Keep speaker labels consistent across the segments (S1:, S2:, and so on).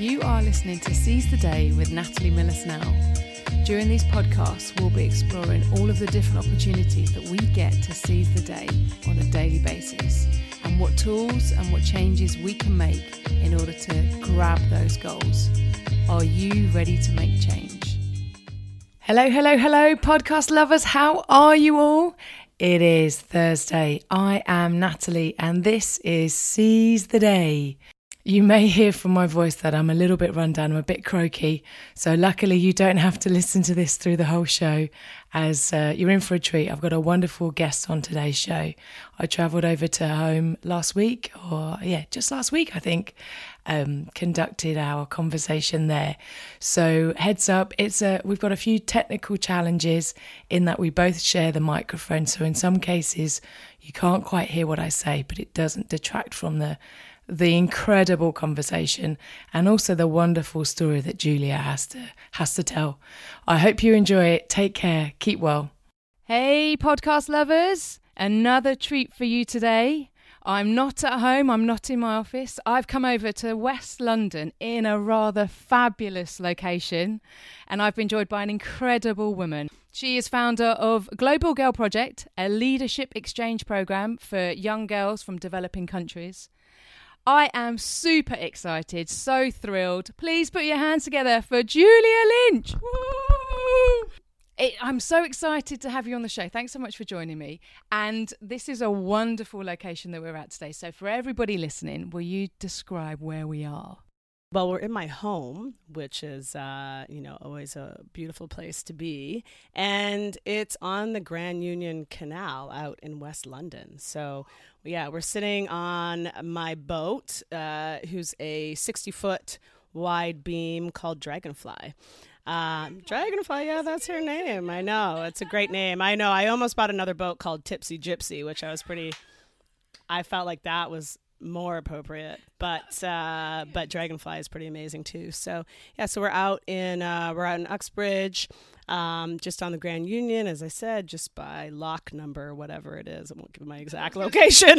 S1: You are listening to Seize the Day with Natalie Miller Snell. During these podcasts, we'll be exploring all of the different opportunities that we get to seize the day on a daily basis and what tools and what changes we can make in order to grab those goals. Are you ready to make change? Hello, hello, hello, podcast lovers. How are you all? It is Thursday. I am Natalie, and this is Seize the Day. You may hear from my voice that I'm a little bit run down, I'm a bit croaky. So, luckily, you don't have to listen to this through the whole show, as uh, you're in for a treat. I've got a wonderful guest on today's show. I travelled over to home last week, or yeah, just last week, I think, um, conducted our conversation there. So, heads up, it's a we've got a few technical challenges in that we both share the microphone. So, in some cases, you can't quite hear what I say, but it doesn't detract from the the incredible conversation and also the wonderful story that Julia has to has to tell. I hope you enjoy it. Take care. Keep well. Hey podcast lovers, another treat for you today. I'm not at home, I'm not in my office. I've come over to West London in a rather fabulous location and I've been joined by an incredible woman. She is founder of Global Girl Project, a leadership exchange program for young girls from developing countries. I am super excited, so thrilled. Please put your hands together for Julia Lynch. It, I'm so excited to have you on the show. Thanks so much for joining me. And this is a wonderful location that we're at today. So, for everybody listening, will you describe where we are?
S2: Well, we're in my home, which is, uh, you know, always a beautiful place to be. And it's on the Grand Union Canal out in West London. So, yeah, we're sitting on my boat, uh, who's a 60 foot wide beam called Dragonfly. Um, Dragonfly, yeah, that's her name. I know. It's a great name. I know. I almost bought another boat called Tipsy Gypsy, which I was pretty, I felt like that was more appropriate. But uh, but Dragonfly is pretty amazing too. So yeah, so we're out in uh, we're out in Uxbridge, um, just on the Grand Union, as I said, just by lock number whatever it is. I won't give my exact location.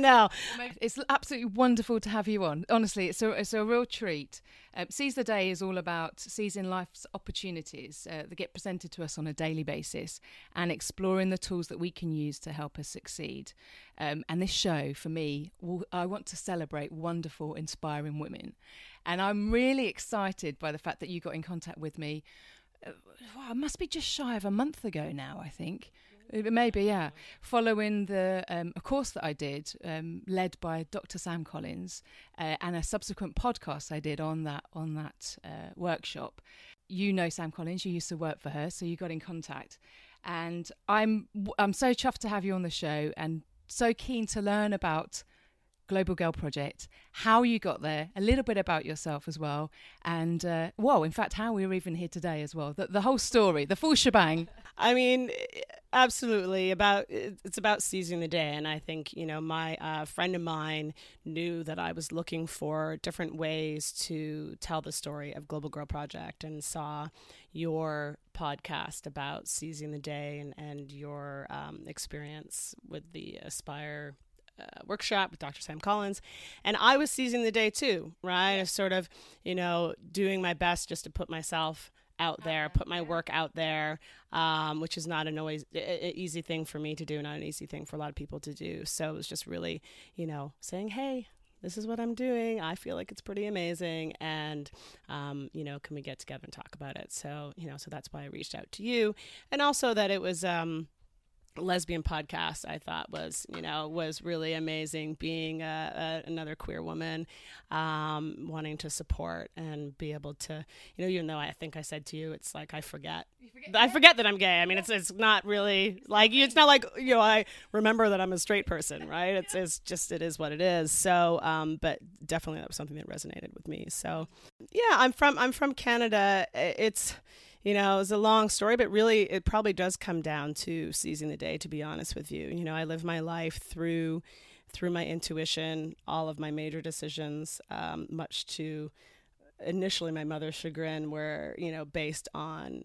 S2: no,
S1: it's absolutely wonderful to have you on. Honestly, it's a it's a real treat. Um, Seize the Day is all about seizing life's opportunities uh, that get presented to us on a daily basis and exploring the tools that we can use to help us succeed. Um, and this show, for me, I want to celebrate wonderful, inspiring women. And I'm really excited by the fact that you got in contact with me. Uh, well, it must be just shy of a month ago now, I think. Maybe, yeah. Following the um, a course that I did, um, led by Dr. Sam Collins, uh, and a subsequent podcast I did on that on that uh, workshop. You know Sam Collins. You used to work for her, so you got in contact. And I'm I'm so chuffed to have you on the show, and so keen to learn about Global Girl Project, how you got there, a little bit about yourself as well, and uh, in fact, how we are even here today as well. The, the whole story, the full shebang.
S2: I mean, absolutely about it's about seizing the day, and I think you know my uh, friend of mine knew that I was looking for different ways to tell the story of Global Girl Project, and saw your podcast about seizing the day and and your um, experience with the Aspire uh, workshop with Dr. Sam Collins, and I was seizing the day too, right? Yeah. Sort of, you know, doing my best just to put myself out there, put my work out there, um, which is not an always a, easy thing for me to do, not an easy thing for a lot of people to do. So it was just really, you know, saying, hey. This is what I'm doing. I feel like it's pretty amazing, and um, you know, can we get together and talk about it? So, you know, so that's why I reached out to you, and also that it was, um, lesbian podcast i thought was you know was really amazing being a, a, another queer woman um, wanting to support and be able to you know even though i think i said to you it's like i forget, forget? I forget that i'm gay. I mean it's it's not really like it's not like you know i remember that i'm a straight person right? It's, it's just it is what it is. So um, but definitely that was something that resonated with me. So yeah i'm from i'm from canada. It's you know, it's a long story, but really it probably does come down to seizing the day, to be honest with you. You know, I live my life through through my intuition, all of my major decisions, um, much to initially my mother's chagrin, were, you know, based on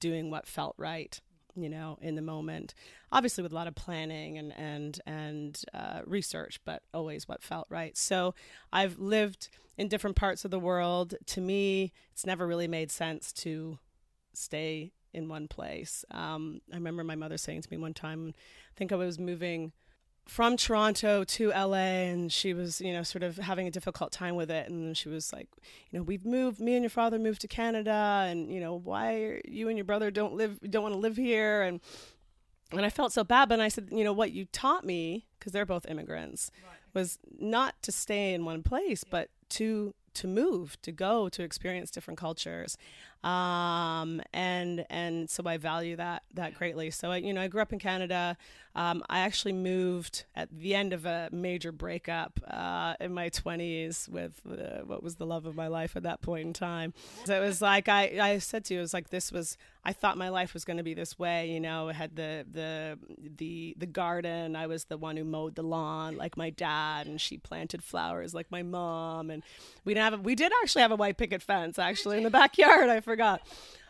S2: doing what felt right you know, in the moment. Obviously, with a lot of planning and and and uh, research, but always what felt right. So I've lived in different parts of the world. To me, it's never really made sense to stay in one place. Um, I remember my mother saying to me one time, I think I was moving from Toronto to LA and she was, you know, sort of having a difficult time with it. And she was like, you know, we've moved, me and your father moved to Canada and, you know, why you and your brother don't live, don't want to live here. And, and I felt so bad, but I said, you know, what you taught me, because they're both immigrants, right. was not to stay in one place, yeah. but to to move, to go, to experience different cultures, um, and and so I value that that greatly. So I, you know, I grew up in Canada. Um, I actually moved at the end of a major breakup uh, in my 20s with uh, what was the love of my life at that point in time. So it was like I, I said to you, it was like this was I thought my life was going to be this way. You know, I had the the the the garden. I was the one who mowed the lawn, like my dad, and she planted flowers, like my mom. And we didn't have a, we did actually have a white picket fence actually in the backyard. I forgot.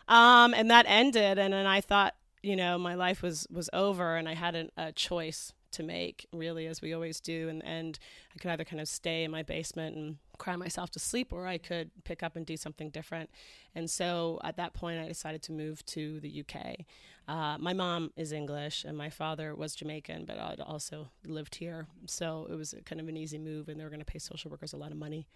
S2: Um, and that ended, and then I thought, you know, my life was was over, and I had a choice to make, really, as we always do. And and I could either kind of stay in my basement and cry myself to sleep, or I could pick up and do something different. And so at that point, I decided to move to the UK. Uh, my mom is English, and my father was Jamaican, but I'd also lived here, so it was kind of an easy move, and they were going to pay social workers a lot of money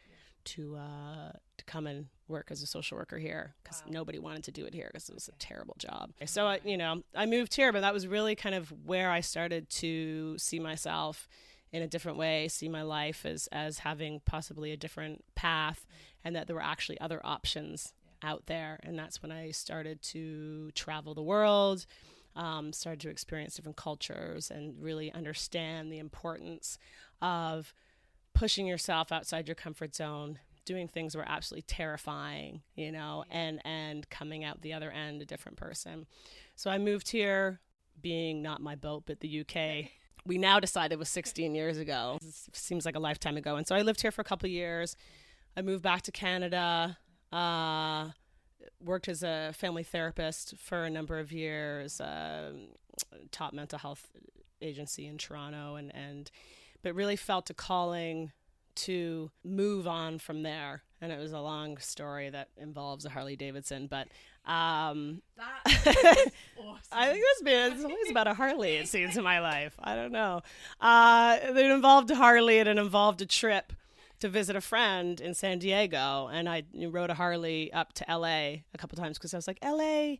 S2: to uh, to come and work as a social worker here because wow. nobody wanted to do it here because it was a terrible job. So I, you know, I moved here, but that was really kind of where I started to see myself in a different way, see my life as as having possibly a different path, and that there were actually other options out there. And that's when I started to travel the world. Um, started to experience different cultures and really understand the importance of pushing yourself outside your comfort zone doing things were absolutely terrifying you know and and coming out the other end a different person so i moved here being not my boat but the uk we now decided was 16 years ago. It seems like a lifetime ago. And so i lived here for a couple years. I moved back to canada uh, worked as a family therapist for a number of years uh, top mental health agency in toronto and and but really felt a calling to move on from there. And it was a long story that involves a Harley Davidson, but um,
S1: awesome. I
S2: think this been it's always about a Harley. It seems in my life. I don't know. Uh, it involved a Harley and it involved a trip to visit a friend in San Diego, and I rode a Harley up to LA a couple times because I was like, LA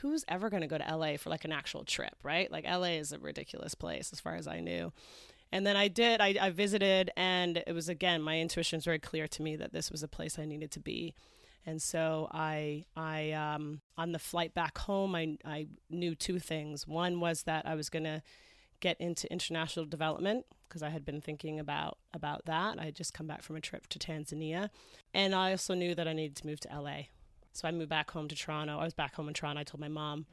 S2: who's ever going to go to LA for like an actual trip, right? Like LA is a ridiculous place as far as I knew. And then I did, I, I visited, and it was again, my intuition was very clear to me that this was a place I needed to be. And so I, I, um, on the flight back home, I, I knew two things. One was that I was going to get into international development because I had been thinking about about that. I had just come back from a trip to Tanzania, and I also knew that I needed to move to LA. So I moved back home to Toronto. I was back home in Toronto. I told my mom,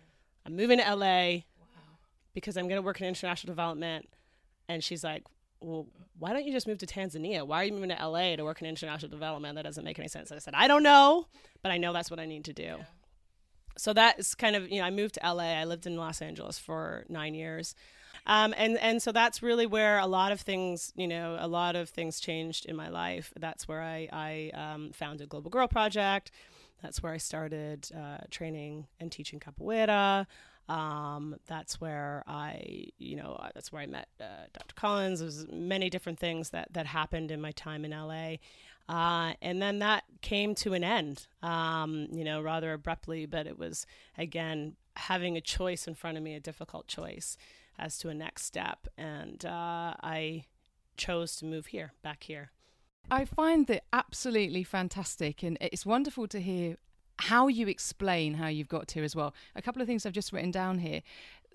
S2: "I'm moving to LA wow. because I'm going to work in international development." And she's like, well, why don't you just move to Tanzania? Why are you moving to LA to work in international development? That doesn't make any sense. I said, I don't know, but I know that's what I need to do. Yeah. So that is kind of, you know, I moved to LA. I lived in Los Angeles for nine years. Um, and, and so that's really where a lot of things, you know, a lot of things changed in my life. That's where I, I um, founded Global Girl Project. That's where I started uh, training and teaching capoeira. Um, that's where I, you know, uh, that's where I met uh, Dr. Collins. There's many different things that that happened in my time in LA. Uh, and then that came to an end, um, you know, rather abruptly, but it was, again, having a choice in front of me, a difficult choice as to a next step. And uh, I chose to move here, back here.
S1: I find that absolutely fantastic, and it's wonderful to hear how you explain how you've got here as well. A couple of things I've just written down here.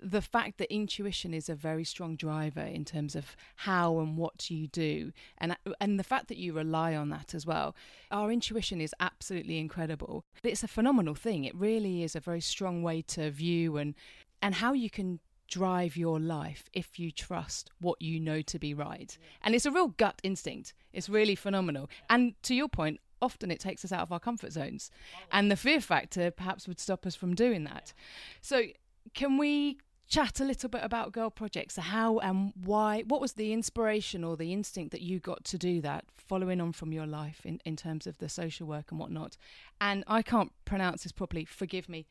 S1: The fact that intuition is a very strong driver in terms of how and what you do, and and the fact that you rely on that as well. Our intuition is absolutely incredible. It's a phenomenal thing. It really is a very strong way to view and and how you can drive your life if you trust what you know to be right. And it's a real gut instinct. It's really phenomenal. And to your point, often it takes us out of our comfort zones. And the fear factor perhaps would stop us from doing that. So, can we chat a little bit about girl projects? How and why what was the inspiration or the instinct that you got to do that following on from your life in, in terms of the social work and whatnot? And i can't pronounce this properly forgive me.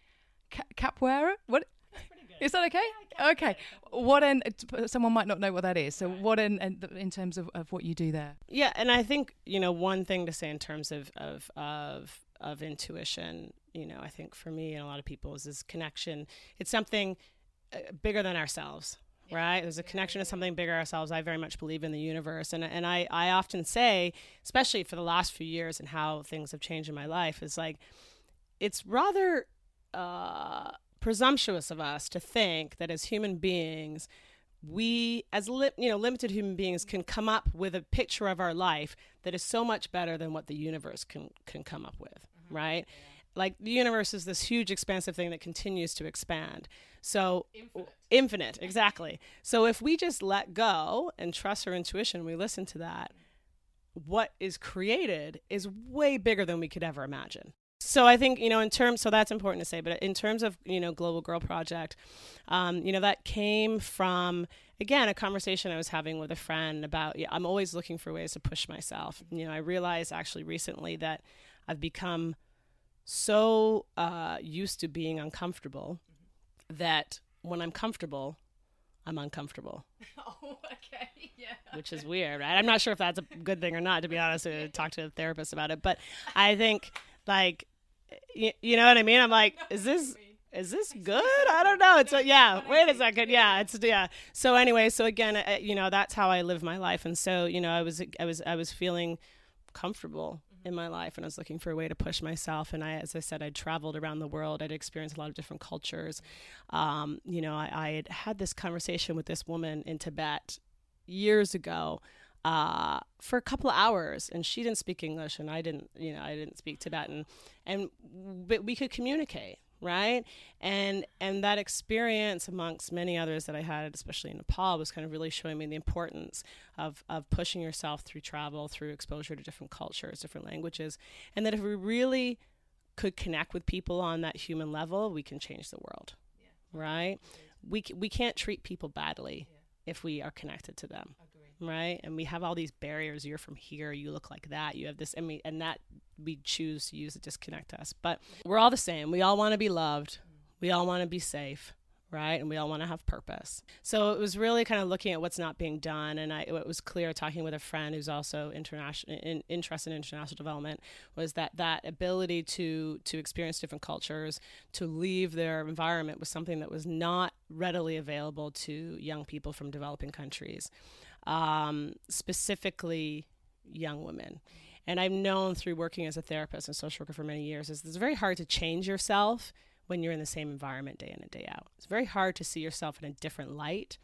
S1: Capoeira what is that okay? Okay. What in someone might not know what that is. So what in, in, terms of, of what you do there?
S2: Yeah, and I think you know one thing to say in terms of of of of intuition. You know, I think for me and a lot of people is this connection. It's something uh, bigger than ourselves. Right, there's a connection to something bigger ourselves. I very much believe in the universe, and and I I often say, especially for the last few years and how things have changed in my life, is like, it's rather uh, presumptuous of us to think that as human beings we as li- you know limited human beings can come up with a picture of our life that is so much better than what the universe can can come up with mm-hmm. right yeah. like the universe is this huge expansive thing that continues to expand so
S1: infinite.
S2: infinite exactly so if we just let go and trust our intuition we listen to that what is created is way bigger than we could ever imagine so I think you know in terms so that's important to say but in terms of you know Global Girl Project um, you know that came from again a conversation I was having with a friend about yeah, I'm always looking for ways to push myself you know I realized actually recently that I've become so uh, used to being uncomfortable that when I'm comfortable I'm uncomfortable.
S1: Oh, okay. Yeah.
S2: Which is weird, right? I'm not sure if that's a good thing or not, to be honest. To talk to a therapist about it, but I think like you, you know what I mean? I'm like, is this is this good? I don't know. It's a, yeah. Wait a second. Yeah, it's yeah. So anyway, so again, uh, you know, that's how I live my life, and so you know, I was I was I was feeling comfortable in my life and I was looking for a way to push myself. And I, as I said, I'd traveled around the world. I'd experienced a lot of different cultures. Um, you know, I, I, had had this conversation with this woman in Tibet years ago uh, for a couple of hours, and she didn't speak English, and I didn't, you know, I didn't speak Tibetan, and but we could communicate, right? And and that experience, amongst many others that I had, especially in Nepal, was kind of really showing me the importance of of pushing yourself through travel, through exposure to different cultures, different languages, and that if we really could connect with people on that human level, we can change the world, yeah. right? We we can't treat people badly yeah. if we are connected to them right? And we have all these barriers. You're from here. You look like that. You have this, and we and that we choose to use to disconnect us. But we're all the same. We all want to be loved. We all want to be safe right? And we all want to have purpose. So it was really kind of looking at what's not being done. And I, it was clear talking with a friend who's also international, in, interested in international development, was that that ability to to experience different cultures, to leave their environment, was something that was not readily available to young people from developing countries um, specifically young women. And I've known through working as a therapist and social worker for many years is it's very hard to change yourself when you're in the same environment day in and day out. It's very hard to see yourself in a different light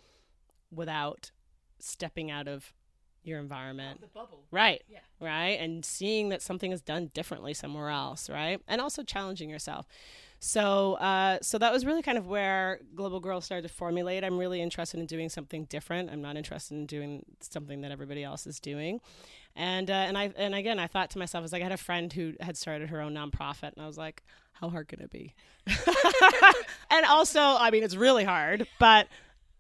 S2: without stepping out of your environment. Right. Yeah. Right. And seeing that something is done differently somewhere else, right? And also challenging yourself. So, uh, so that was really kind of where Global Girl started to formulate. I'm really interested in doing something different. I'm not interested in doing something that everybody else is doing. And uh, and I and again, I thought to myself, I was like, I had a friend who had started her own nonprofit, and I was like, how hard can it be? and also, I mean, it's really hard, but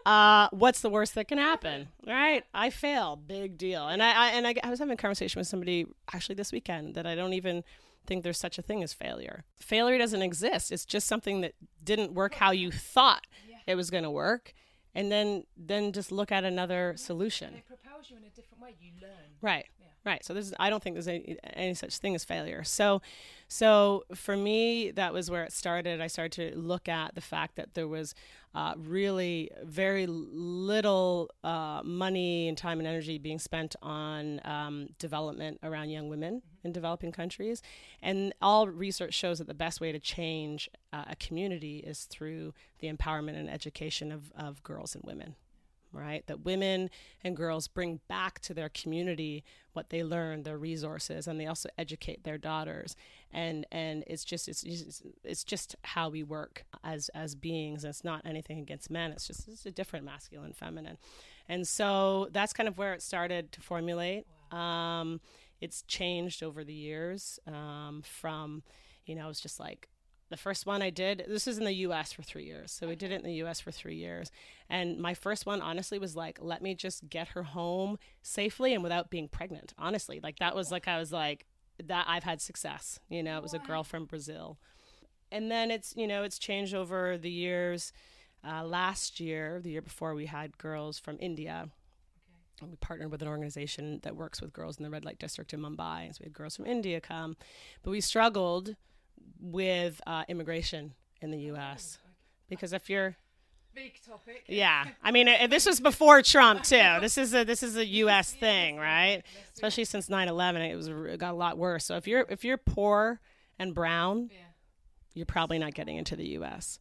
S2: uh, what's the worst that can happen? Right? I fail, big deal. And I, I and I, I was having a conversation with somebody actually this weekend that I don't even think there's such a thing as failure. Failure doesn't exist. It's just something that didn't work how you thought yeah. it was going to work. And then then just look at another yeah. solution.
S1: And it propels you in a different way. You learn.
S2: Right. Yeah. Right. So this is, I don't think there's any, any such thing as failure. So so for me that was where it started. I started to look at the fact that there was uh, really very little uh, money and time and energy being spent on um, development around young women in developing countries. And all research shows that the best way to change uh, a community is through the empowerment and education of, of girls and women right? That women and girls bring back to their community what they learn, their resources, and they also educate their daughters. And and it's just it's it's, just how we work as as beings. It's not anything against men. It's just it's a different masculine, feminine, and so that's kind of where it started to formulate. Um, it's changed over the years um, from, you know, it's just like the first one I did, this is in the US for three years. So we did it in the US for three years. And my first one, honestly, was like, let me just get her home safely and without being pregnant. Honestly, like that was like, I was like, that I've had success. You know, it was a girl from Brazil. And then it's, you know, it's changed over the years. Uh, last year, the year before, we had girls from India. And we partnered with an organization that works with girls in the red light district in Mumbai. And so we had girls from India come. But we struggled with uh, immigration in the U.S. because if you're
S1: Big topic.
S2: yeah, I mean, uh, this was before Trump too. This is a this is a U.S. thing, right? Especially since 9/11, it was it got a lot worse. So if you're if you're poor and brown,
S1: Yeah.
S2: you're probably not getting into the U.S.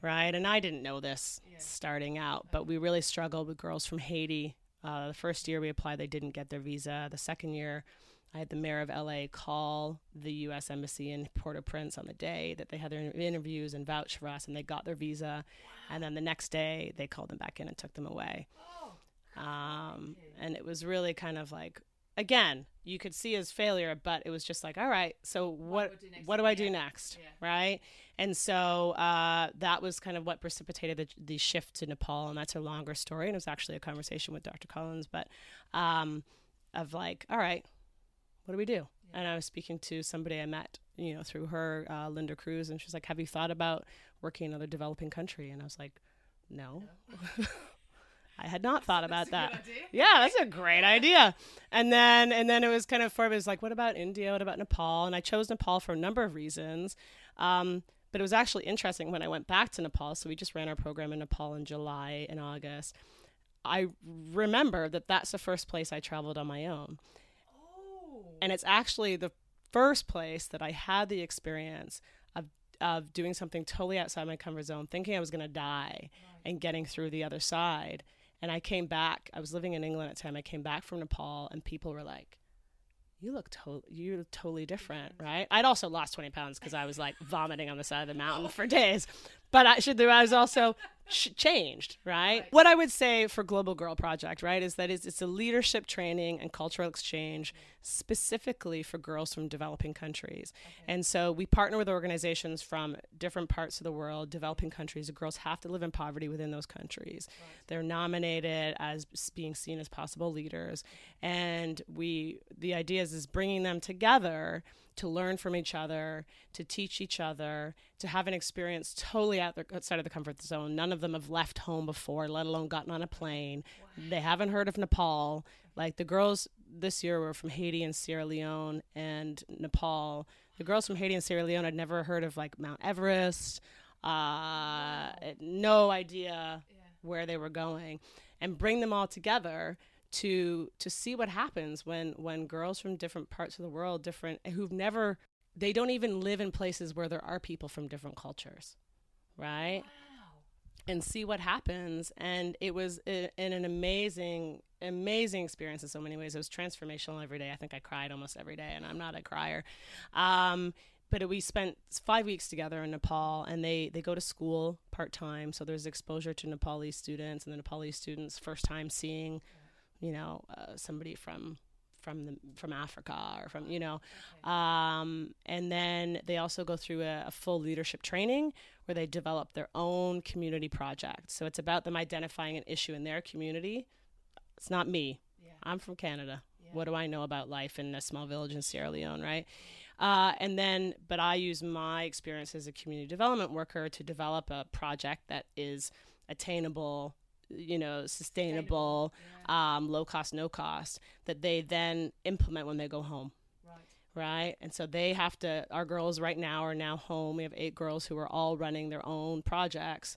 S2: Right? And I didn't know this starting out, but we really struggled with girls from Haiti. Uh, the first year we applied, they didn't get their visa. The second year, I had the mayor of LA call the U.S. Embassy in Port-au-Prince on the day that they had their interviews and vouch for us, and they got their visa. And then the next day, they called them back in and took them away. Um, and it was really kind of like, again, you could see as failure, but it was just like, all right, so what?
S1: do I do next?
S2: What do I do next?
S1: Yeah.
S2: Right? And so uh, that was kind of what precipitated the, the shift to Nepal, and that's a longer story. And it was actually a conversation with Dr. Collins, but um, of like, all right, what do we do? And I was speaking to somebody I met, you know, through her, uh, Linda Cruz, and she's like, "Have you thought about working in another developing country?" And I was like, "No." I had not thought about that. Yeah, that's a great idea. And then and then it was kind of for it was like, what about India? What about Nepal? And I chose Nepal for a number of reasons. Um, but it was actually interesting when I went back to Nepal. So we just ran our program in Nepal in July and August. I remember that that's the first place I traveled on my own. And it's actually the first place that I had the experience of of doing something totally outside my comfort zone, thinking I was going to die and getting through the other side. And I came back. I was living in England at the time. I came back from Nepal, and people were like, "You look to- you look totally different, right?" I'd also lost twenty pounds because I was like vomiting on the side of the mountain for days. But I should. I was also changed, right? What I would say for Global Girl Project, right, is that it's, it's a leadership training and cultural exchange specifically for girls from developing countries. And so we partner with organizations from different parts of the world, developing countries. The girls have to live in poverty within those countries. They're nominated as being seen as possible leaders, and we the idea is is bringing them together to learn from each other, to teach each other, to have an experience totally out outside of the comfort zone. None of them have left home before, let alone gotten on a plane. They haven't heard of Nepal. Like the girls this year were from Haiti and Sierra Leone and Nepal. The girls from Haiti and Sierra Leone had never heard of like Mount Everest, uh, no idea where they were going, and bring them all together to to see what happens when when girls from different parts of the world, different who've never, they don't even live in places where there are people from different cultures, right? And see what happens. And it was a, in an amazing, amazing experience in so many ways. It was transformational every day. I think I cried almost every day, and I'm not a crier. Um, but we spent five weeks together in Nepal, and they they go to school part time. So there's exposure to Nepalese students, and the Nepalese students first time seeing, you know, uh, somebody from from the from Africa or from you know, um, and then they also go through a, a full leadership training where they develop their own community project. So it's about them identifying an issue in their community. It's not me. I'm from Canada. What do I know about life in a small village in Sierra Leone, right? Uh, and then, but I use my experience as a community development worker to develop a project that is attainable, you know, sustainable, um, low cost, no cost, that they then implement when they go home right? And so they have to, our girls right now are now home. We have eight girls who are all running their own projects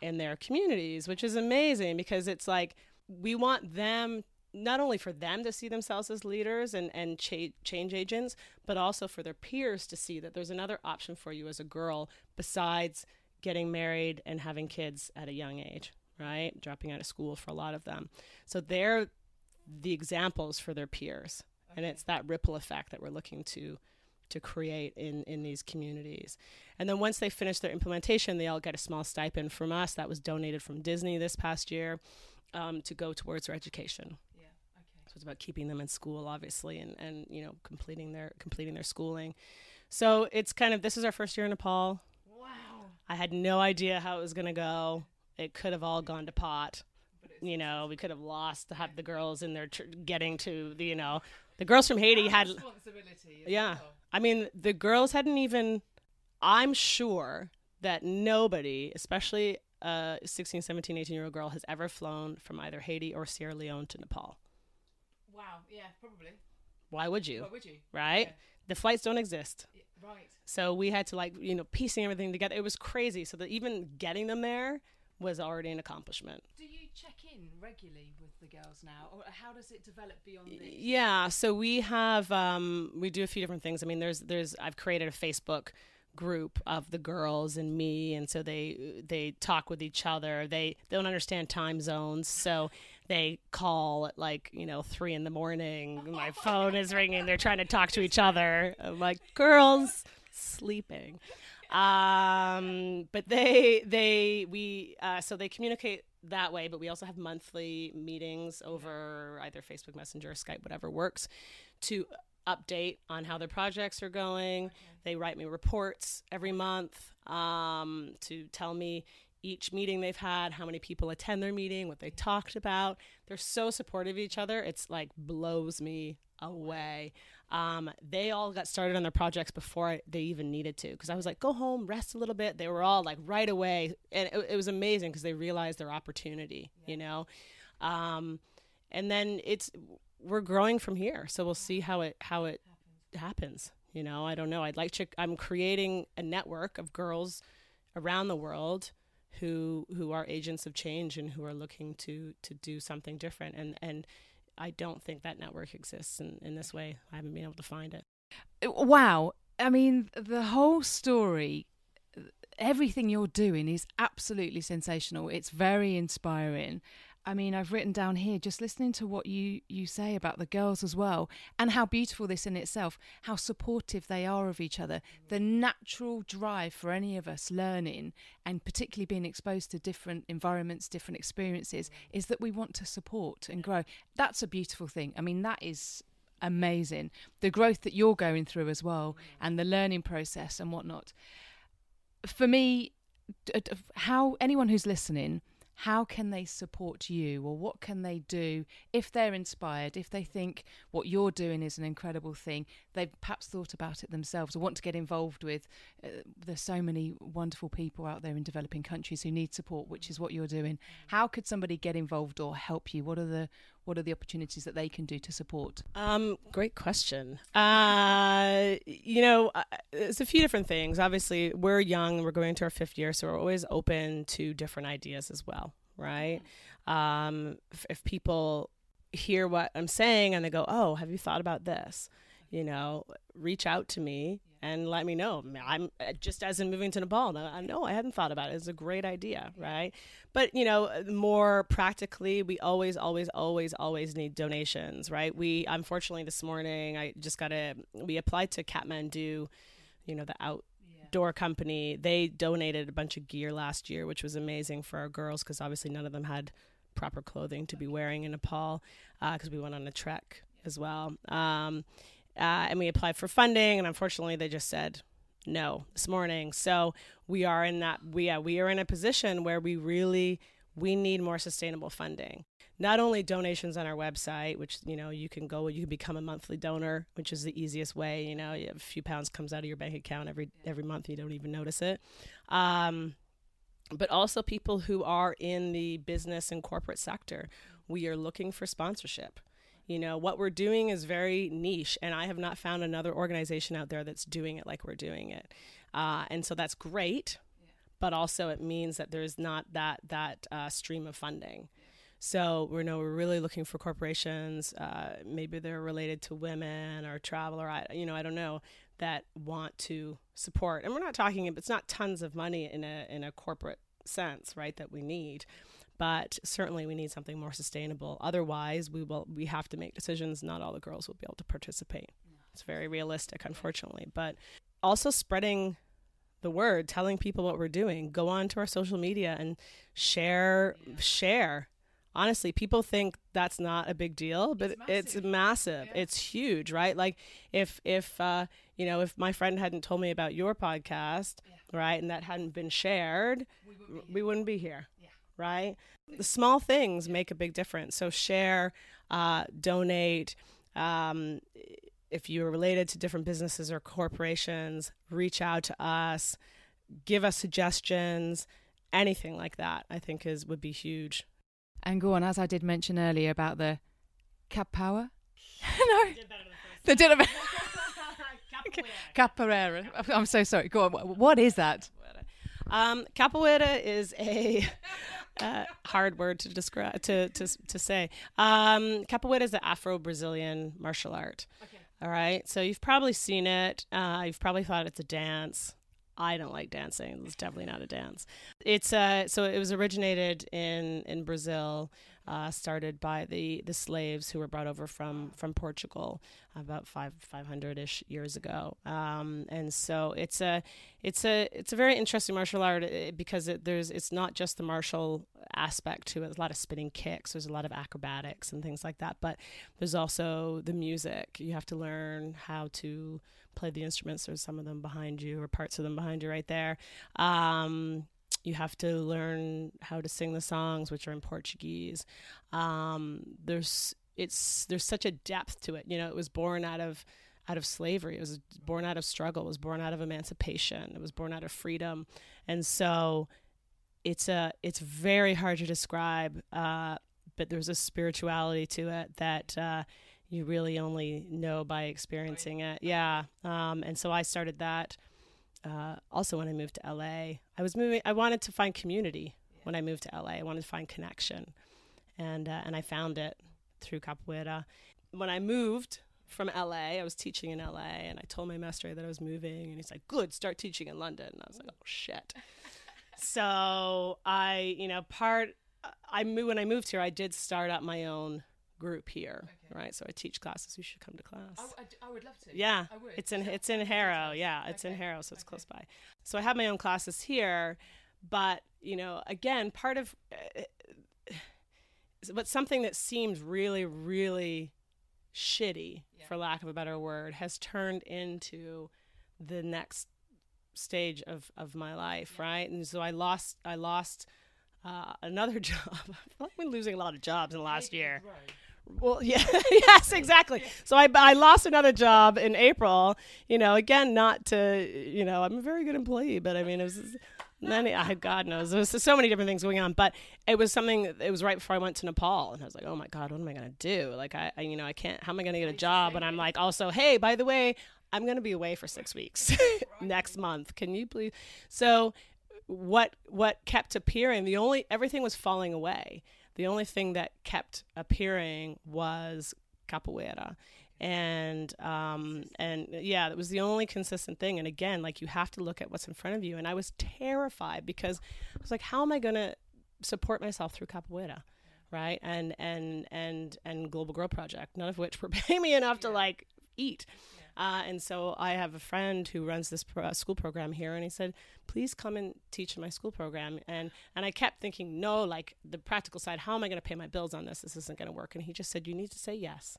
S2: in their communities, which is amazing because it's like we want them not only for them to see themselves as leaders and, and cha- change agents, but also for their peers to see that there's another option for you as a girl besides getting married and having kids at a young age, right? Dropping out of school for a lot of them. So they're the examples for their peers and it's that ripple effect that we're looking to to create in in these communities and then once they finish their implementation they all get a small stipend from us that was donated from disney this past year um, to go towards their education
S1: Yeah. Okay.
S2: so it's about keeping them in school obviously and and you know completing their completing their schooling so it's kind of this is our first year in nepal Wow. I had no idea how it was going to go. It could have all gone to pot. You know, we could have lost to have the girls in there tr- getting to the, you know, the girls from Haiti had. Responsibility. Yeah.
S1: well.
S2: I mean, the girls hadn't even. I'm sure that nobody, especially a 16, 17, 18 year old girl, has ever flown from either Haiti or Sierra Leone to Nepal.
S1: Wow. Yeah. Probably.
S2: Why would you?
S1: Why would you?
S2: Right?
S1: Yeah.
S2: The flights don't exist.
S1: Yeah, right.
S2: So we had to like, you know, piecing everything together. It was crazy. So that even getting them there was already an accomplishment.
S1: Do you check in regularly with the girls now, or how does it develop beyond this?
S2: Yeah, so we have um, we do a few different things. I mean, there's there's I've created a Facebook group of the girls and me, and so they they talk with each other. They they don't understand time zones, so they call at like you know three in the morning. My phone is ringing. They're trying to talk to each other. I'm like, girls sleeping. Um, but they they we uh, so they communicate that way. But we also have monthly meetings over either Facebook Messenger, or Skype, whatever works, to update on how their projects are going. They write me reports every month um, to tell me each meeting they've had, how many people attend their meeting, what they talked about. They're so supportive of each other. It's like blows me away. Um, they all got started on their projects before I, they even needed to because I was like, go home, rest a little bit. They were all like right away. And it, it was amazing because they realized their opportunity, you know? Um, and then it's, we're growing from here. So we'll see how it, how it happens. You know, I don't know. I'd like to, I'm creating a network of girls around the world who who are agents of change and who are looking to to do something different and and I don't think that network exists in, in this way. I haven't been able to find it.
S1: Uh, wow. I mean, the whole story, everything you're doing is absolutely sensational. It's very inspiring. I mean, I've written down here just listening to what you you say about the girls as well, and how beautiful this in itself, how supportive they are of each other. The natural drive for any of us learning, and particularly being exposed to different environments, different experiences, is that we want to support and grow. That's a beautiful thing. I mean, that is amazing. The growth that you're going through as well, and the learning process and whatnot. For me, how anyone who's listening how can they support you? Or what can they do if they're inspired if they think what you're doing is an incredible thing they've perhaps thought about it themselves or want to get involved with uh, there's so many wonderful people out there in developing countries who need support which is what you're doing. How could somebody get involved or help you? What are the what are the opportunities that they can do to support
S2: Um, great question. Uh, you know, uh, it's a few different things. Obviously, we're young. We're going into our fifth year, so we're always open to different ideas as well, right? Um, if, if people hear what I'm saying and they go, "Oh, have you thought about this?" You know, reach out to me and let me know. I'm uh, just as in moving to Nepal. I know I hadn't thought about it. It's a great idea, right? But you know, more practically, we always, always, always, always need donations, right? We unfortunately this morning I just got a we applied to Kathmandu, you know, the outdoor company. They donated a bunch of gear last year, which was amazing for our girls because obviously none of them had proper clothing to be wearing in Nepal because we went on a trek as well. Um, uh, and we applied for funding, and unfortunately, they just said no this morning. So we are in that we yeah, we are in a position where we really we need more sustainable funding. Not only donations on our website, which you know you can go, you can become a monthly donor, which is the easiest way. You know, a few pounds comes out of your bank account every every month, you don't even notice it. Um, but also people who are in the business and corporate sector. We are looking for sponsorship. You know, what we're doing is very niche, and I have not found another organization out there that's doing it like we're doing it. Uh, and so that's great, but also it means that there's not that that uh, stream of funding. So we know we're really looking for corporations, uh, maybe they're related to women or travel or I, you know, I don't know, that want to support. And we're not talking, it's not tons of money in a in a corporate sense, right? That we need, but certainly we need something more sustainable. Otherwise, we will we have to make decisions. Not all the girls will be able to participate. It's very realistic, unfortunately, but also spreading the word, telling people what we're doing. Go on to our social media and share share honestly, people think that's not a big deal, but it's massive. It's, massive. Yeah. it's huge, right? Like if if uh, you know if my friend hadn't told me about your podcast, yeah. right, and that hadn't been shared, we, would we wouldn't be here, yeah. Right? The small things make a big difference. So share, uh, donate. Um, if you're related to different businesses or corporations, reach out to us, give us suggestions, anything like that. I think is would be huge.
S1: And go on, as I did mention earlier about the cap power. no, they did a Capoeira. I'm so sorry. Go on. What is that?
S2: Um, capoeira is a uh, hard word to describe to to to say. Um, capoeira is the Afro-Brazilian martial art. Okay. All right. So you've probably seen it. Uh, you've probably thought it's a dance. I don't like dancing. It's definitely not a dance. It's uh so it was originated in in Brazil, uh, started by the the slaves who were brought over from from Portugal about five five hundred ish years ago. Um, and so it's a it's a it's a very interesting martial art eh, because it, there's it's not just the martial aspect to it. There's a lot of spinning kicks. There's a lot of acrobatics and things like that. But there's also the music. You have to learn how to play the instruments. There's some of them behind you, or parts of them behind you, right there. Um, you have to learn how to sing the songs, which are in Portuguese. Um, there's it's there's such a depth to it. You know, it was born out of out of slavery. It was born out of struggle. It was born out of emancipation. It was born out of freedom, and so it's a it's very hard to describe. Uh, but there's a spirituality to it that uh, you really only know by experiencing it. Yeah. Um, and so I started that uh, also when I moved to LA. I was moving, I wanted to find community yeah. when I moved to LA. I wanted to find connection. And, uh, and I found it through capoeira. When I moved from LA, I was teaching in LA and I told my master that I was moving and he's like, good, start teaching in London. And I was like, oh shit. so I, you know, part, I moved, when I moved here, I did start up my own group here, okay. right? So I teach classes. You should come to class.
S1: I, I, I would love to.
S2: Yeah, it's in it's in Harrow. Yeah, it's okay. in Harrow, so it's okay. close by. So I have my own classes here, but you know, again, part of uh, but something that seems really, really shitty, yeah. for lack of a better word, has turned into the next stage of of my life, yeah. right? And so I lost I lost. Uh, another job. I feel like we're losing a lot of jobs in the last year. Right. Well, yeah, yes, exactly. So I, I lost another job in April. You know, again, not to, you know, I'm a very good employee, but I mean, it was many, I, God knows, there was so many different things going on. But it was something. It was right before I went to Nepal, and I was like, oh my God, what am I gonna do? Like, I, I you know, I can't. How am I gonna get a job? And I'm like, also, hey, by the way, I'm gonna be away for six weeks next month. Can you please? So, what what kept appearing? The only everything was falling away the only thing that kept appearing was capoeira and um, and yeah, that was the only consistent thing. And again, like you have to look at what's in front of you. And I was terrified because I was like, how am I going to support myself through capoeira, right? And and and and Global Girl Project, none of which were paying me enough to like eat. Uh, and so I have a friend who runs this pro- school program here, and he said, "Please come and teach in my school program." And and I kept thinking, no, like the practical side. How am I going to pay my bills on this? This isn't going to work. And he just said, "You need to say yes.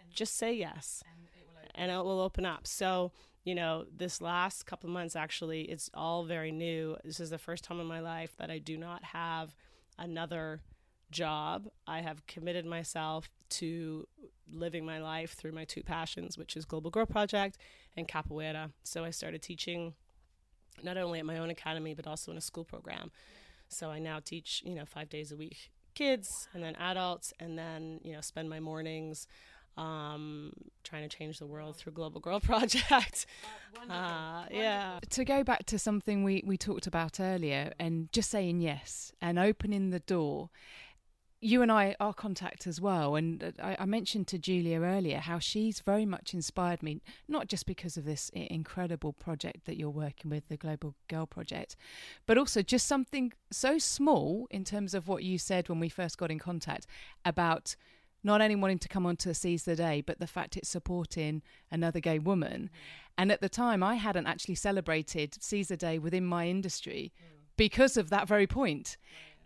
S2: And just say yes, and it, and it will open up." So you know, this last couple of months, actually, it's all very new. This is the first time in my life that I do not have another job. I have committed myself to living my life through my two passions, which is Global Girl Project and Capoeira. So I started teaching not only at my own academy, but also in a school program. So I now teach, you know, five days a week kids and then adults, and then, you know, spend my mornings um, trying to change the world through Global Girl Project. Uh, uh, yeah.
S1: To go back to something we, we talked about earlier and just saying yes and opening the door you and I are contact as well. And uh, I, I, mentioned to Julia earlier how she's very much inspired me, not just because of this incredible project that you're working with, the Global Girl Project, but also just something so small in terms of what you said when we first got in contact about not only wanting to come on to seize the day, but the fact it's supporting another gay woman. Mm. And at the time, I hadn't actually celebrated Seize the Day within my industry mm. because of that very point.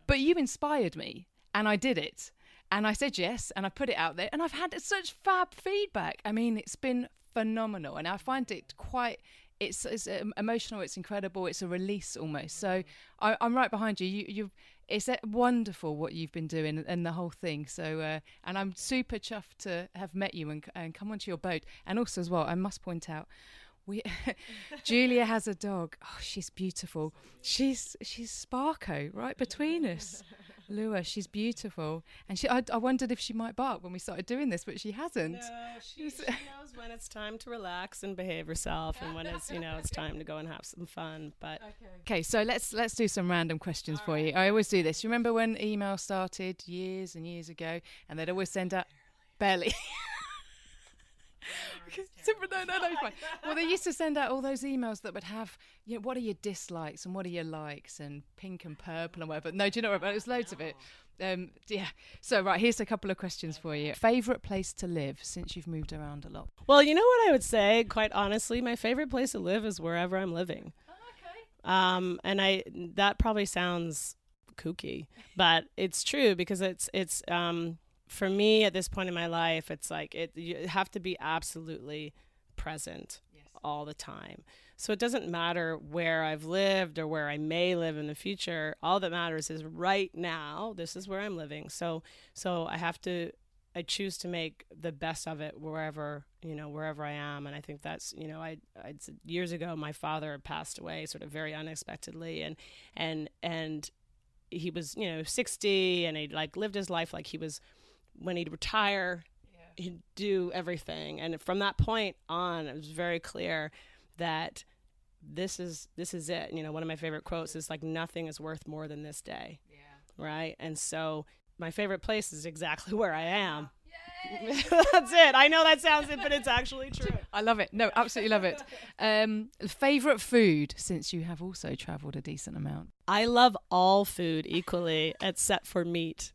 S1: But you inspired me and I did it. And I said yes, and I put it out there, and I've had such fab feedback. I mean, it's been phenomenal, and I find it quite. It's, it's um, emotional. It's incredible. It's a release almost. So I, am right behind you. You, you, it's wonderful what you've been doing and the whole thing. So, uh, and I'm super chuffed to have met you and, and come onto your boat. And also as well, I must point out, we Julia has a dog. Oh, she's beautiful. She's she's Sparko right between us. Lua, she's beautiful, and she. I, I, wondered if she might bark when we started doing this, but she hasn't.
S2: No, she, she knows when it's time to relax and behave herself, and when it's you know it's time to go and have some fun. But
S1: okay, okay so let's let's do some random questions All for right. you. I always do this. You remember when email started years and years ago, and they'd always send out barely. no, no, no, fine. Well, they used to send out all those emails that would have, you know, what are your dislikes and what are your likes and pink and purple and whatever. No, do you know what? It was loads of it. Um, yeah. So, right, here's a couple of questions for you. Favorite place to live since you've moved around a lot?
S2: Well, you know what I would say, quite honestly, my favorite place to live is wherever I'm living.
S1: Oh, okay.
S2: Um, and I that probably sounds kooky, but it's true because it's it's um for me at this point in my life, it's like it you have to be absolutely present yes. all the time. So it doesn't matter where I've lived or where I may live in the future. All that matters is right now. This is where I'm living. So so I have to I choose to make the best of it wherever you know wherever I am, and I think that's you know I I years ago my father passed away sort of very unexpectedly, and and and he was you know 60 and he like lived his life like he was when he'd retire, yeah. he'd do everything. And from that point on, it was very clear that this is this is it. You know, one of my favorite quotes is like, "Nothing is worth more than this day."
S1: Yeah.
S2: Right. And so, my favorite place is exactly where I am. That's it. I know that sounds it, but it's actually true.
S1: I love it. No, absolutely love it. Um, favorite food since you have also traveled a decent amount.
S2: I love all food equally, except for meat.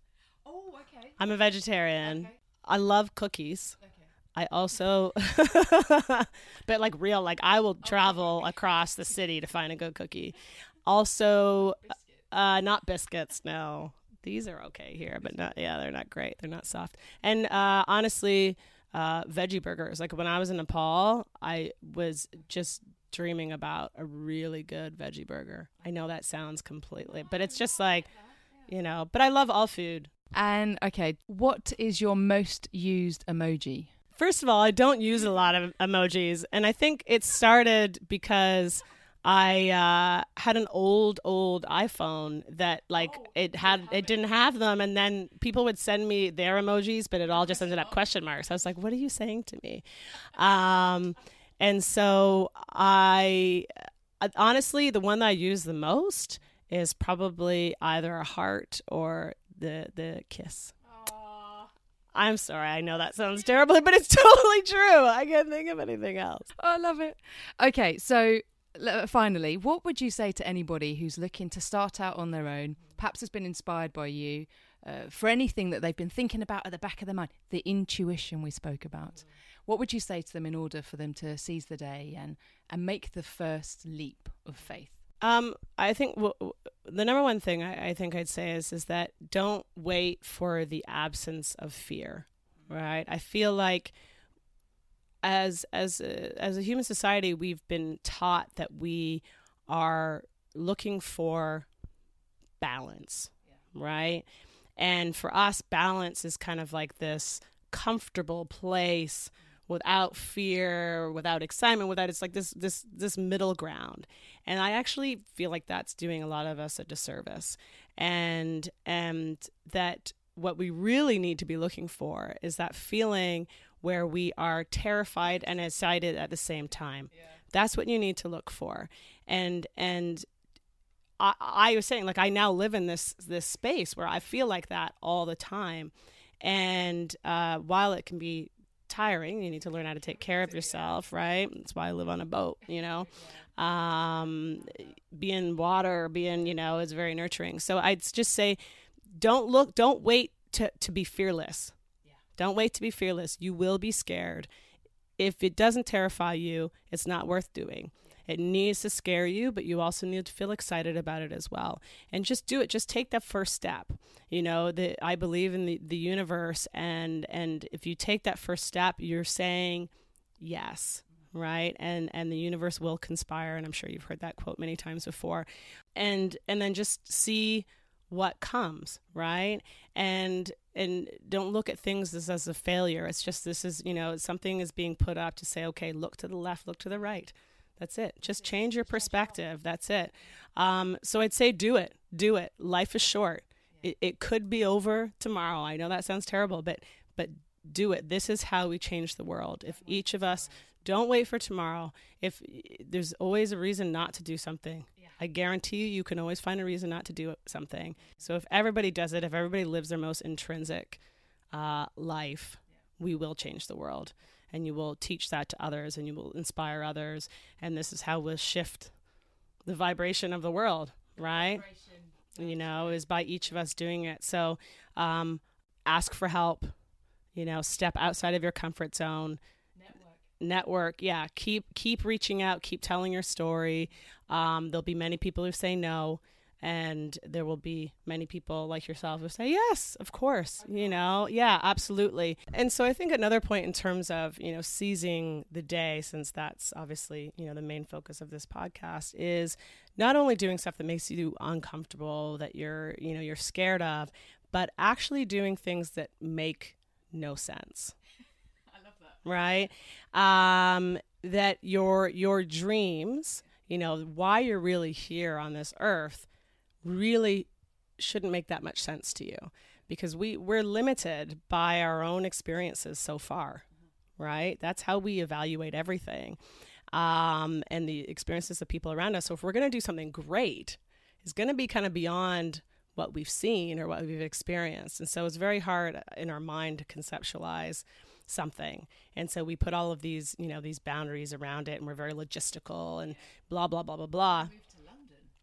S2: I'm a vegetarian. Okay. I love cookies. Okay. I also, but like real, like I will travel okay. across the city to find a good cookie. Also, uh, not biscuits. No, these are okay here, but not. Yeah, they're not great. They're not soft. And uh, honestly, uh, veggie burgers. Like when I was in Nepal, I was just dreaming about a really good veggie burger. I know that sounds completely, but it's just like, you know. But I love all food.
S1: And okay, what is your most used emoji?
S2: First of all, I don't use a lot of emojis, and I think it started because I uh, had an old, old iPhone that like oh, it had it didn't have them, and then people would send me their emojis, but it all just ended up question marks. I was like, "What are you saying to me?" Um, and so I honestly, the one that I use the most is probably either a heart or the the kiss. Aww. I'm sorry, I know that sounds terrible, but it's totally true. I can't think of anything else.
S1: Oh, I love it. Okay, so finally, what would you say to anybody who's looking to start out on their own, perhaps has been inspired by you, uh, for anything that they've been thinking about at the back of their mind, the intuition we spoke about? What would you say to them in order for them to seize the day and, and make the first leap of faith?
S2: Um, I think w- the number one thing I, I, think I'd say is is that don't wait for the absence of fear, right? I feel like as as a, as a human society, we've been taught that we are looking for balance, yeah. right? And for us, balance is kind of like this comfortable place without fear, without excitement, without it's like this this this middle ground. And I actually feel like that's doing a lot of us a disservice. And and that what we really need to be looking for is that feeling where we are terrified and excited at the same time. Yeah. That's what you need to look for. And and I, I was saying like I now live in this this space where I feel like that all the time. And uh, while it can be tiring. You need to learn how to take care of yourself, right? That's why I live on a boat, you know. Um, being water, being, you know, is very nurturing. So I'd just say don't look, don't wait to, to be fearless. Don't wait to be fearless. You will be scared. If it doesn't terrify you, it's not worth doing. It needs to scare you, but you also need to feel excited about it as well. And just do it. Just take that first step. You know, that I believe in the, the universe and and if you take that first step, you're saying yes right and and the universe will conspire and i'm sure you've heard that quote many times before and and then just see what comes right and and don't look at things as, as a failure it's just this is you know something is being put up to say okay look to the left look to the right that's it. Just change your perspective. That's it. Um, so i'd say do it. Do it. Life is short. It, it could be over tomorrow. I know that sounds terrible but but do it. This is how we change the world. If each of us don't wait for tomorrow if there's always a reason not to do something. I guarantee you, you can always find a reason not to do something. So if everybody does it, if everybody lives their most intrinsic uh, life, we will change the world. And you will teach that to others and you will inspire others. And this is how we'll shift the vibration of the world, right? You know, is by each of us doing it. So um, ask for help, you know, step outside of your comfort zone network yeah keep keep reaching out keep telling your story um, there'll be many people who say no and there will be many people like yourself who say yes of course you know yeah absolutely and so i think another point in terms of you know seizing the day since that's obviously you know the main focus of this podcast is not only doing stuff that makes you uncomfortable that you're you know you're scared of but actually doing things that make no sense I love that. right? Um, that your your dreams, you know, why you're really here on this earth, really shouldn't make that much sense to you, because we we're limited by our own experiences so far, right? That's how we evaluate everything, um, and the experiences of people around us. So if we're going to do something great, it's going to be kind of beyond what we've seen or what we've experienced. And so it's very hard in our mind to conceptualize something. And so we put all of these, you know, these boundaries around it and we're very logistical and blah, blah, blah, blah, blah.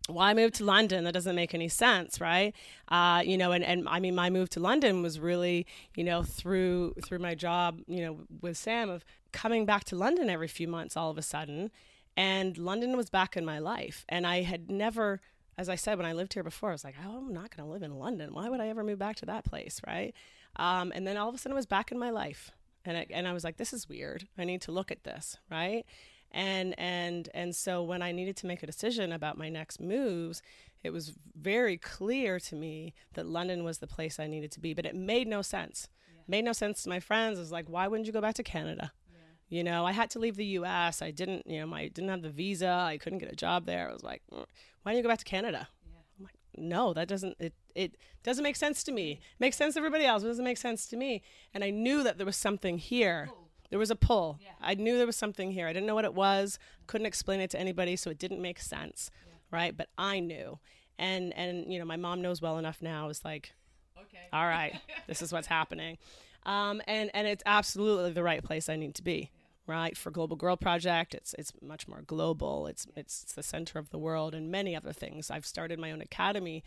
S2: Why I moved to London? That doesn't make any sense, right? Uh, you know, and, and I mean, my move to London was really, you know, through through my job, you know, with Sam of coming back to London every few months all of a sudden, and London was back in my life, and I had never as I said when I lived here before, I was like, oh, I'm not going to live in London. Why would I ever move back to that place, right? Um, and then all of a sudden, it was back in my life, and I, and I was like, this is weird. I need to look at this, right? And and and so when I needed to make a decision about my next moves, it was very clear to me that London was the place I needed to be. But it made no sense. Yeah. Made no sense to my friends. It was like, why wouldn't you go back to Canada? Yeah. You know, I had to leave the U.S. I didn't, you know, my didn't have the visa. I couldn't get a job there. I was like, mm, why don't you go back to Canada? Yeah. I'm like, no, that doesn't it it doesn't make sense to me. It makes sense to everybody else, but it doesn't make sense to me. And I knew that there was something here. There was a pull. Yeah. I knew there was something here. I didn't know what it was. Couldn't explain it to anybody, so it didn't make sense. Yeah. Right? But I knew. And and you know, my mom knows well enough now. Is like, okay. All right, this is what's happening. Um, and and it's absolutely the right place I need to be right? For Global Girl Project, it's it's much more global. It's it's the center of the world and many other things. I've started my own academy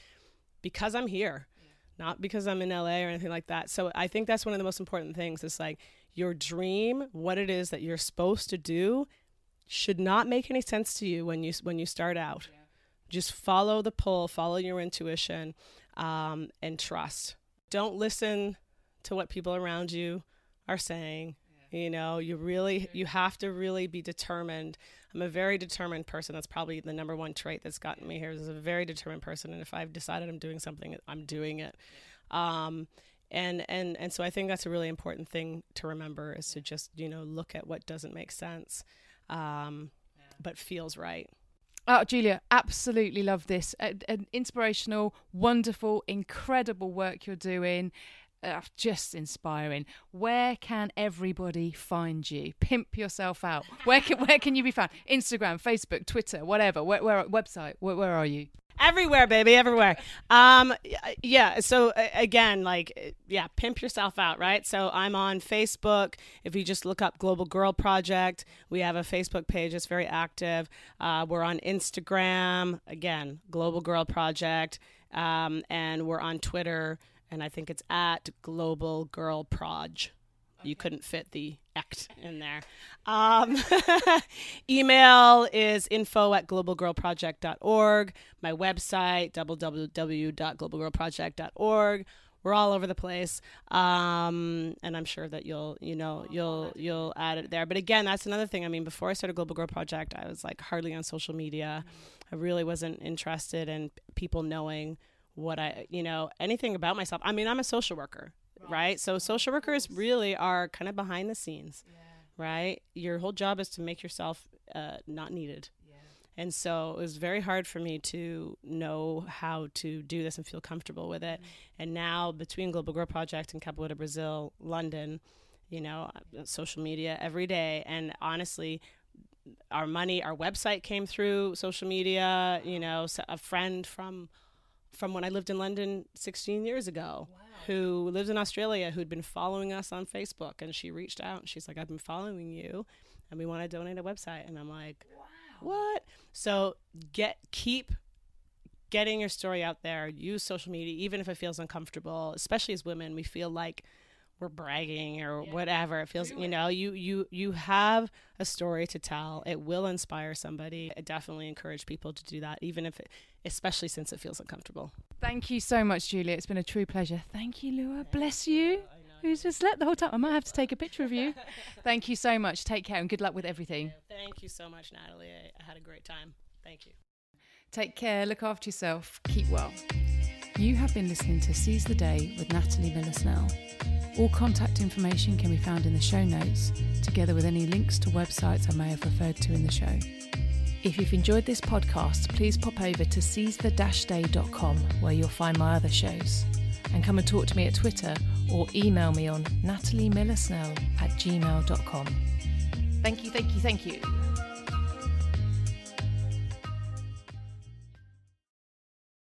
S2: because I'm here, yeah. not because I'm in LA or anything like that. So I think that's one of the most important things. It's like your dream, what it is that you're supposed to do, should not make any sense to you when you when you start out. Yeah. Just follow the pull, follow your intuition, um, and trust. Don't listen to what people around you are saying you know, you really you have to really be determined. I'm a very determined person. That's probably the number one trait that's gotten me here. Is a very determined person, and if I've decided I'm doing something, I'm doing it. Um, and and and so I think that's a really important thing to remember is to just you know look at what doesn't make sense, um, but feels right.
S1: Oh, Julia, absolutely love this. An inspirational, wonderful, incredible work you're doing uh, just inspiring. Where can everybody find you? Pimp yourself out. Where can where can you be found? Instagram, Facebook, Twitter, whatever. Where, where website? Where, where are you?
S2: Everywhere baby everywhere. Um yeah so again like yeah pimp yourself out right? So i'm on facebook. If you just look up global girl project we have a facebook page. It's very active. Uh, we're on instagram again global girl project. Um, and we're on twitter and I think it's at Global Girl Proj. You couldn't fit the act in there. Um, email is info at globalgirlproject.org. My website, www.globalgirlproject.org. We're all over the place, um, and I'm sure that you'll, you know, you'll you'll add it there. But again, that's another thing. I mean, before I started Global Girl Project, I was like hardly on social media. I really wasn't interested in people knowing what I, you know, anything about myself. I mean, I'm a social worker, right? right? So social workers really are kind of behind the scenes, yeah. right? Your whole job is to make yourself uh, not needed. And so it was very hard for me to know how to do this and feel comfortable with it. Mm-hmm. And now between Global Girl Project and Capoeira Brazil, London, you know, uh, social media every day. And honestly, our money, our website came through social media. You know, a friend from from when I lived in London 16 years ago, wow. Who lives in Australia, who'd been following us on Facebook, and she reached out and she's like, "I've been following you, and we want to donate a website." And I'm like, wow. "What?" So get keep getting your story out there. Use social media, even if it feels uncomfortable. Especially as women, we feel like we're bragging or yeah. whatever it feels you know you you you have a story to tell it will inspire somebody i definitely encourage people to do that even if it especially since it feels uncomfortable.
S1: Thank you so much julia. It's been a true pleasure. Thank you Lua. bless you. who's just slept the whole time? I might have to take a picture of you. Thank you so much. Take care and good luck with everything.
S2: Thank you so much natalie. I had a great time. Thank you.
S1: Take care. Look after yourself. Keep well. You have been listening to Seize the Day with Natalie Miller Snell. All contact information can be found in the show notes, together with any links to websites I may have referred to in the show. If you've enjoyed this podcast, please pop over to seizethe-day.com where you'll find my other shows. And come and talk to me at Twitter or email me on nataliemillersnell at gmail.com. Thank you, thank you, thank you.